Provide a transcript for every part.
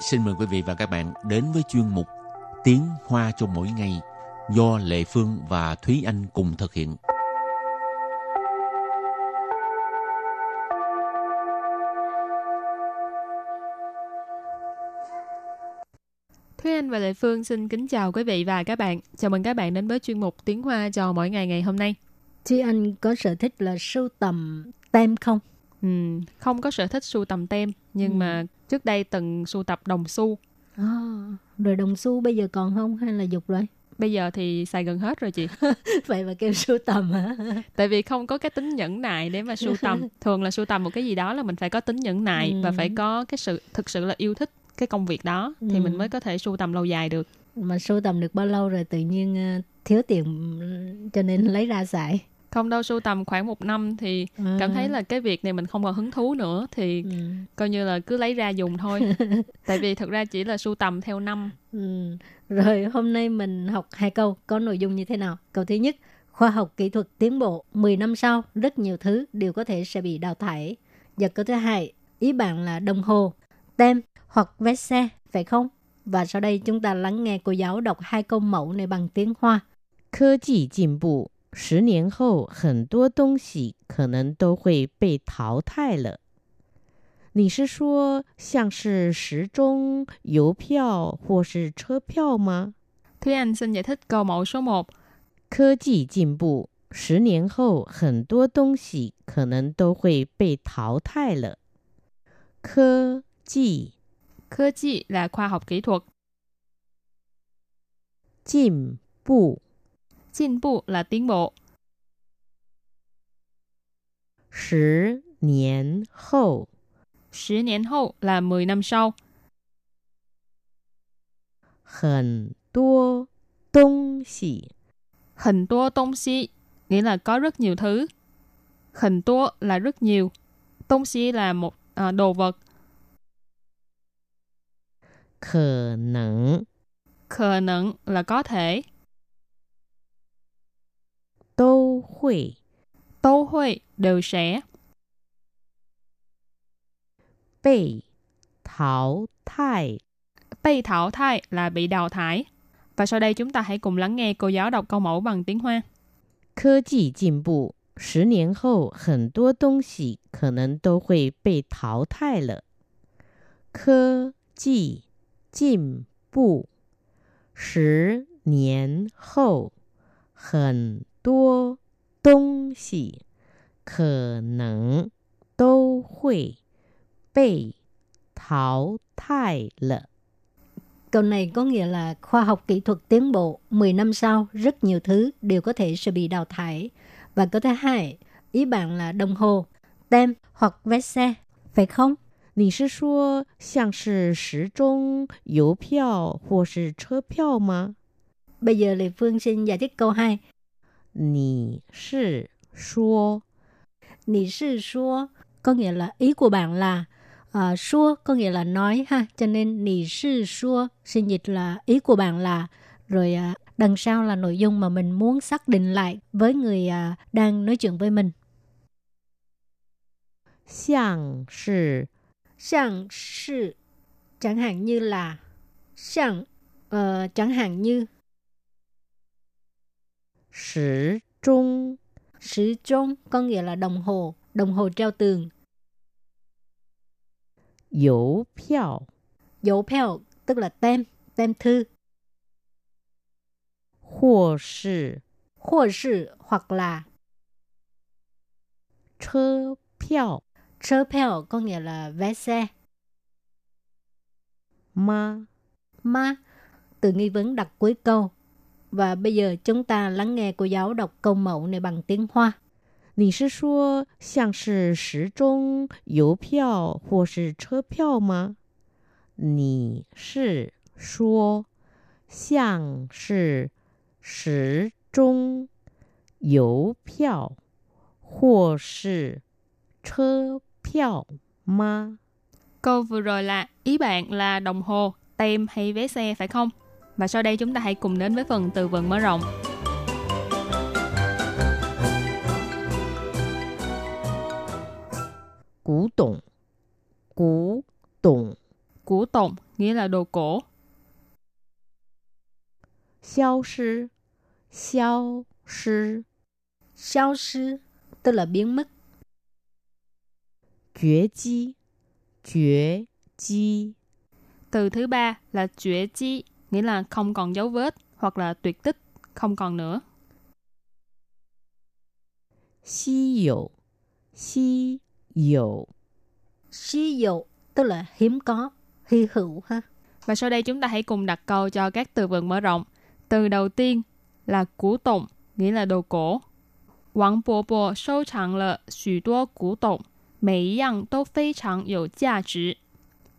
xin mời quý vị và các bạn đến với chuyên mục Tiếng Hoa cho mỗi ngày do Lệ Phương và Thúy Anh cùng thực hiện. Thúy Anh và Lệ Phương xin kính chào quý vị và các bạn. Chào mừng các bạn đến với chuyên mục Tiếng Hoa cho mỗi ngày ngày hôm nay. Thúy Anh có sở thích là sưu tầm tem không? Ừ, không có sở thích sưu tầm tem, nhưng ừ. mà trước đây từng sưu tập đồng xu. À, rồi đồng xu bây giờ còn không hay là dục rồi? Bây giờ thì xài gần hết rồi chị. Vậy mà kêu sưu tầm hả? Tại vì không có cái tính nhẫn nại để mà sưu tầm. Thường là sưu tầm một cái gì đó là mình phải có tính nhẫn nại ừ. và phải có cái sự thực sự là yêu thích cái công việc đó thì ừ. mình mới có thể sưu tầm lâu dài được. Mà sưu tầm được bao lâu rồi tự nhiên ờ, thiếu tiền cho nên lấy ra xài không đâu sưu tầm khoảng một năm thì à. cảm thấy là cái việc này mình không còn hứng thú nữa thì ừ. coi như là cứ lấy ra dùng thôi tại vì thực ra chỉ là sưu tầm theo năm ừ. rồi hôm nay mình học hai câu có nội dung như thế nào câu thứ nhất khoa học kỹ thuật tiến bộ 10 năm sau rất nhiều thứ đều có thể sẽ bị đào thải và câu thứ hai ý bạn là đồng hồ tem hoặc vé xe phải không và sau đây chúng ta lắng nghe cô giáo đọc hai câu mẫu này bằng tiếng Hoa. 科技进步 十年后，很多东西可能都会被淘汰了。你是说像是时钟、邮票或是车票吗？Thúy Anh xin giải thích câu mẫu số 1. 科技进步，十年后很多东西可能都会被淘汰了。科技，科技 là khoa học kỹ thuật. 进步。 进步 là tiến bộ. 十年后，十年后 là 10 năm sau. 很多东西，很多东西 nghĩa là có rất nhiều thứ. 很多 là rất nhiều. 东西 là một à, đồ vật. 可能，可能 là có thể. 都会，都会 đều sẽ 被淘汰。被淘汰 là bị đào thải. Và sau đây chúng ta hãy cùng lắng nghe cô giáo đọc câu mẫu bằng tiếng Hoa. 科技进步，十年后很多东西可能都会被淘汰了。科技进步，十年后很 多东西可能都会被淘汰了。Câu này có nghĩa là khoa học kỹ thuật tiến bộ, 10 năm sau rất nhiều thứ đều có thể sẽ bị đào thải. Và câu thứ hai, ý bạn là đồng hồ, tem hoặc vé xe, phải không? 你是说像是时钟、邮票或是车票吗？Bây giờ Lê Phương xin giải thích câu 2. 你是说你是说 có nghĩa là ý của bạn là uh, xua có nghĩa là nói ha cho nên nì sư xua xin dịch là ý của bạn là rồi uh, đằng sau là nội dung mà mình muốn xác định lại với người uh, đang nói chuyện với mình 像是像是 chẳng hạn như là 像 uh, chẳng hạn như Sử trung có nghĩa là đồng hồ, đồng hồ treo tường. Dấu phiếu tức là tem, tem thư. Hồ sự hoặc là Chơ phiếu có nghĩa là vé xe. Ma Ma từ nghi vấn đặt cuối câu và bây giờ chúng ta lắng nghe cô giáo đọc câu mẫu này bằng tiếng Hoa. 你是说像是时钟、邮票或是车票吗？你是说像是时钟、邮票或是车票吗？Câu vừa rồi là ý bạn là đồng hồ, tem hay vé xe phải không? Và sau đây chúng ta hãy cùng đến với phần từ vựng mở rộng. Cú tổng Cú tổng Cú tổng nghĩa là đồ cổ. Xiao sư Xiao sư Xiao sư tức là biến mất. Chuyế chi. Chuyế chi. Từ thứ ba là chuyế chi nghĩa là không còn dấu vết hoặc là tuyệt tích, không còn nữa. Xí hữu Xí hữu Xí hữu tức là hiếm có, hy hữu ha. Và sau đây chúng ta hãy cùng đặt câu cho các từ vựng mở rộng. Từ đầu tiên là cổ tổng, nghĩa là đồ cổ. Wang Bo Bo sâu chẳng là xù đô củ tụng, mỗi dạng đều phi chẳng có giá trị.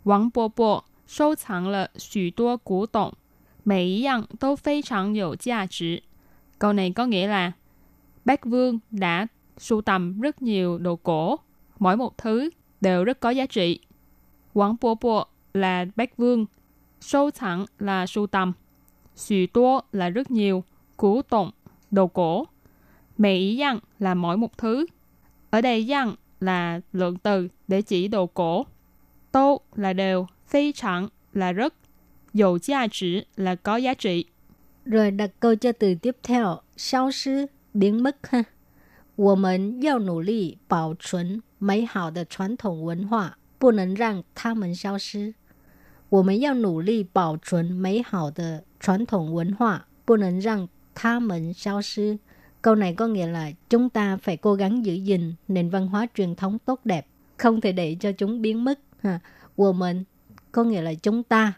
Wang Bo Bo 收藏了许多古董，每一样都非常有价值。Câu này có nghĩa là Bác Vương đã sưu tầm rất nhiều đồ cổ, mỗi một thứ đều rất có giá trị. Quảng Bố Bố là bác Vương, sâu thẳng là sưu tầm, xù tố là rất nhiều, củ tụng, đồ cổ. Mẹ ý dặn là mỗi một thứ. Ở đây dặn là lượng từ để chỉ đồ cổ. Tô là đều, phi chẳng là rất, dầu giá trị là có giá trị. Rồi đặt câu cho từ tiếp theo, sao sư, biến mất ha. 我们要努力保存美好的传统文化，不能让它们消失。我们要努力保存美好的传统文化，不能让它们消失。Câu này có nghĩa là chúng ta phải cố gắng giữ gìn nền văn hóa truyền thống tốt đẹp, không thể để cho chúng biến mất. Ha. Woman có nghĩa là chúng ta.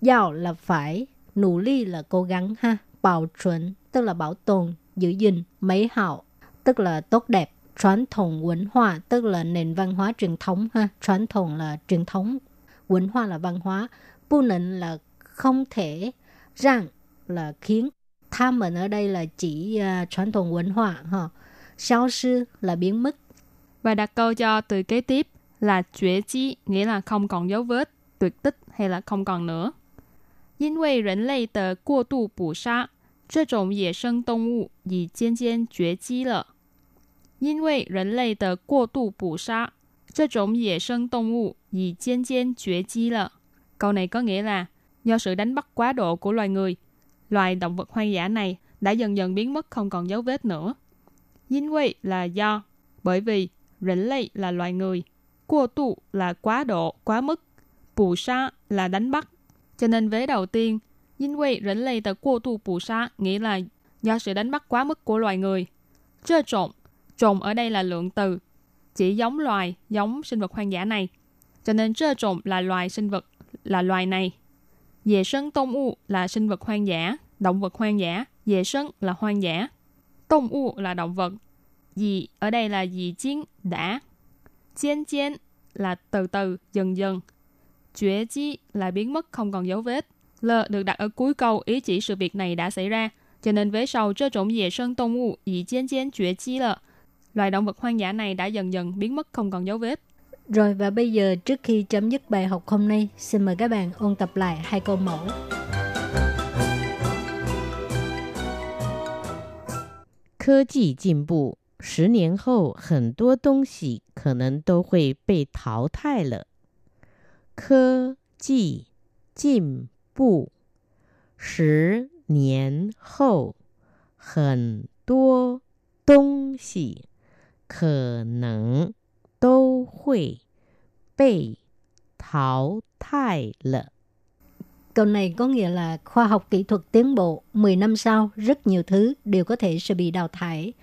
giàu là phải, nỗ lực là cố gắng ha. Bảo chuẩn tức là bảo tồn, giữ gìn, mấy hảo tức là tốt đẹp. Truyền thống văn hóa tức là nền văn hóa truyền thống ha. Truyền thống là truyền thống, văn hóa là văn hóa. Bu nịnh là không thể, rằng là khiến. Tham mình ở đây là chỉ uh, truyền thống văn hóa ha. 消失 là biến mất. Và đặt câu cho từ kế tiếp là chuyển chi, nghĩa là không còn dấu vết, tuyệt tích hay là không còn nữa. 因为人类的过度捕杀，这种野生动物已渐渐绝迹了。因为人类的过度捕杀，这种野生动物已渐渐绝迹了。Câu này có nghĩa là do sự đánh bắt quá độ của loài người, loài động vật hoang dã này đã dần dần biến mất không còn dấu vết nữa. 因为 là do, bởi vì, rỉnh lây là loài người, qua tu là quá độ, quá mức, bù sa là đánh bắt. Cho nên vế đầu tiên, nhân vì rỉnh lây tờ cô tu bù sa nghĩa là do sự đánh bắt quá mức của loài người. Chơ trộn, trộn ở đây là lượng từ, chỉ giống loài, giống sinh vật hoang dã này. Cho nên chơ trộn là loài sinh vật, là loài này. Dề sân tông u là sinh vật hoang dã, động vật hoang dã. Dề sân là hoang dã. Tông u là động vật. Dì ở đây là dì chiến, đã. chiến chiến là từ từ, dần dần. Chuyển chi là biến mất không còn dấu vết. L được đặt ở cuối câu ý chỉ sự việc này đã xảy ra. Cho nên vế sau, trơ trộn dễ sân tông u, dì chiên chiên chuyển chi là loài động vật hoang dã này đã dần dần biến mất không còn dấu vết. Rồi và bây giờ trước khi chấm dứt bài học hôm nay, xin mời các bạn ôn tập lại hai câu mẫu. 科技进步，十年后很多东西可能都会被淘汰了。 科技进步，十年后很多东西可能都会被淘汰了。 Câu này có nghĩa là khoa học kỹ thuật tiến bộ, 10 năm sau rất nhiều thứ đều có thể sẽ bị đào thải.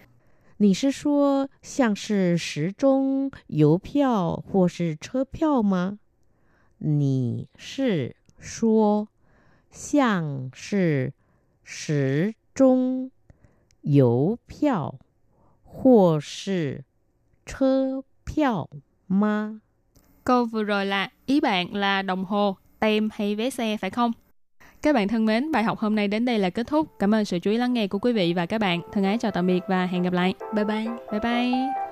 你是说像是时钟、邮票或是车票吗？ 你是说像是时钟、邮票或是车票吗？ Câu vừa rồi là ý bạn là đồng hồ, tem hay vé xe phải không? Các bạn thân mến, bài học hôm nay đến đây là kết thúc. Cảm ơn sự chú ý lắng nghe của quý vị và các bạn. Thân ái chào tạm biệt và hẹn gặp lại. Bye bye. Bye bye.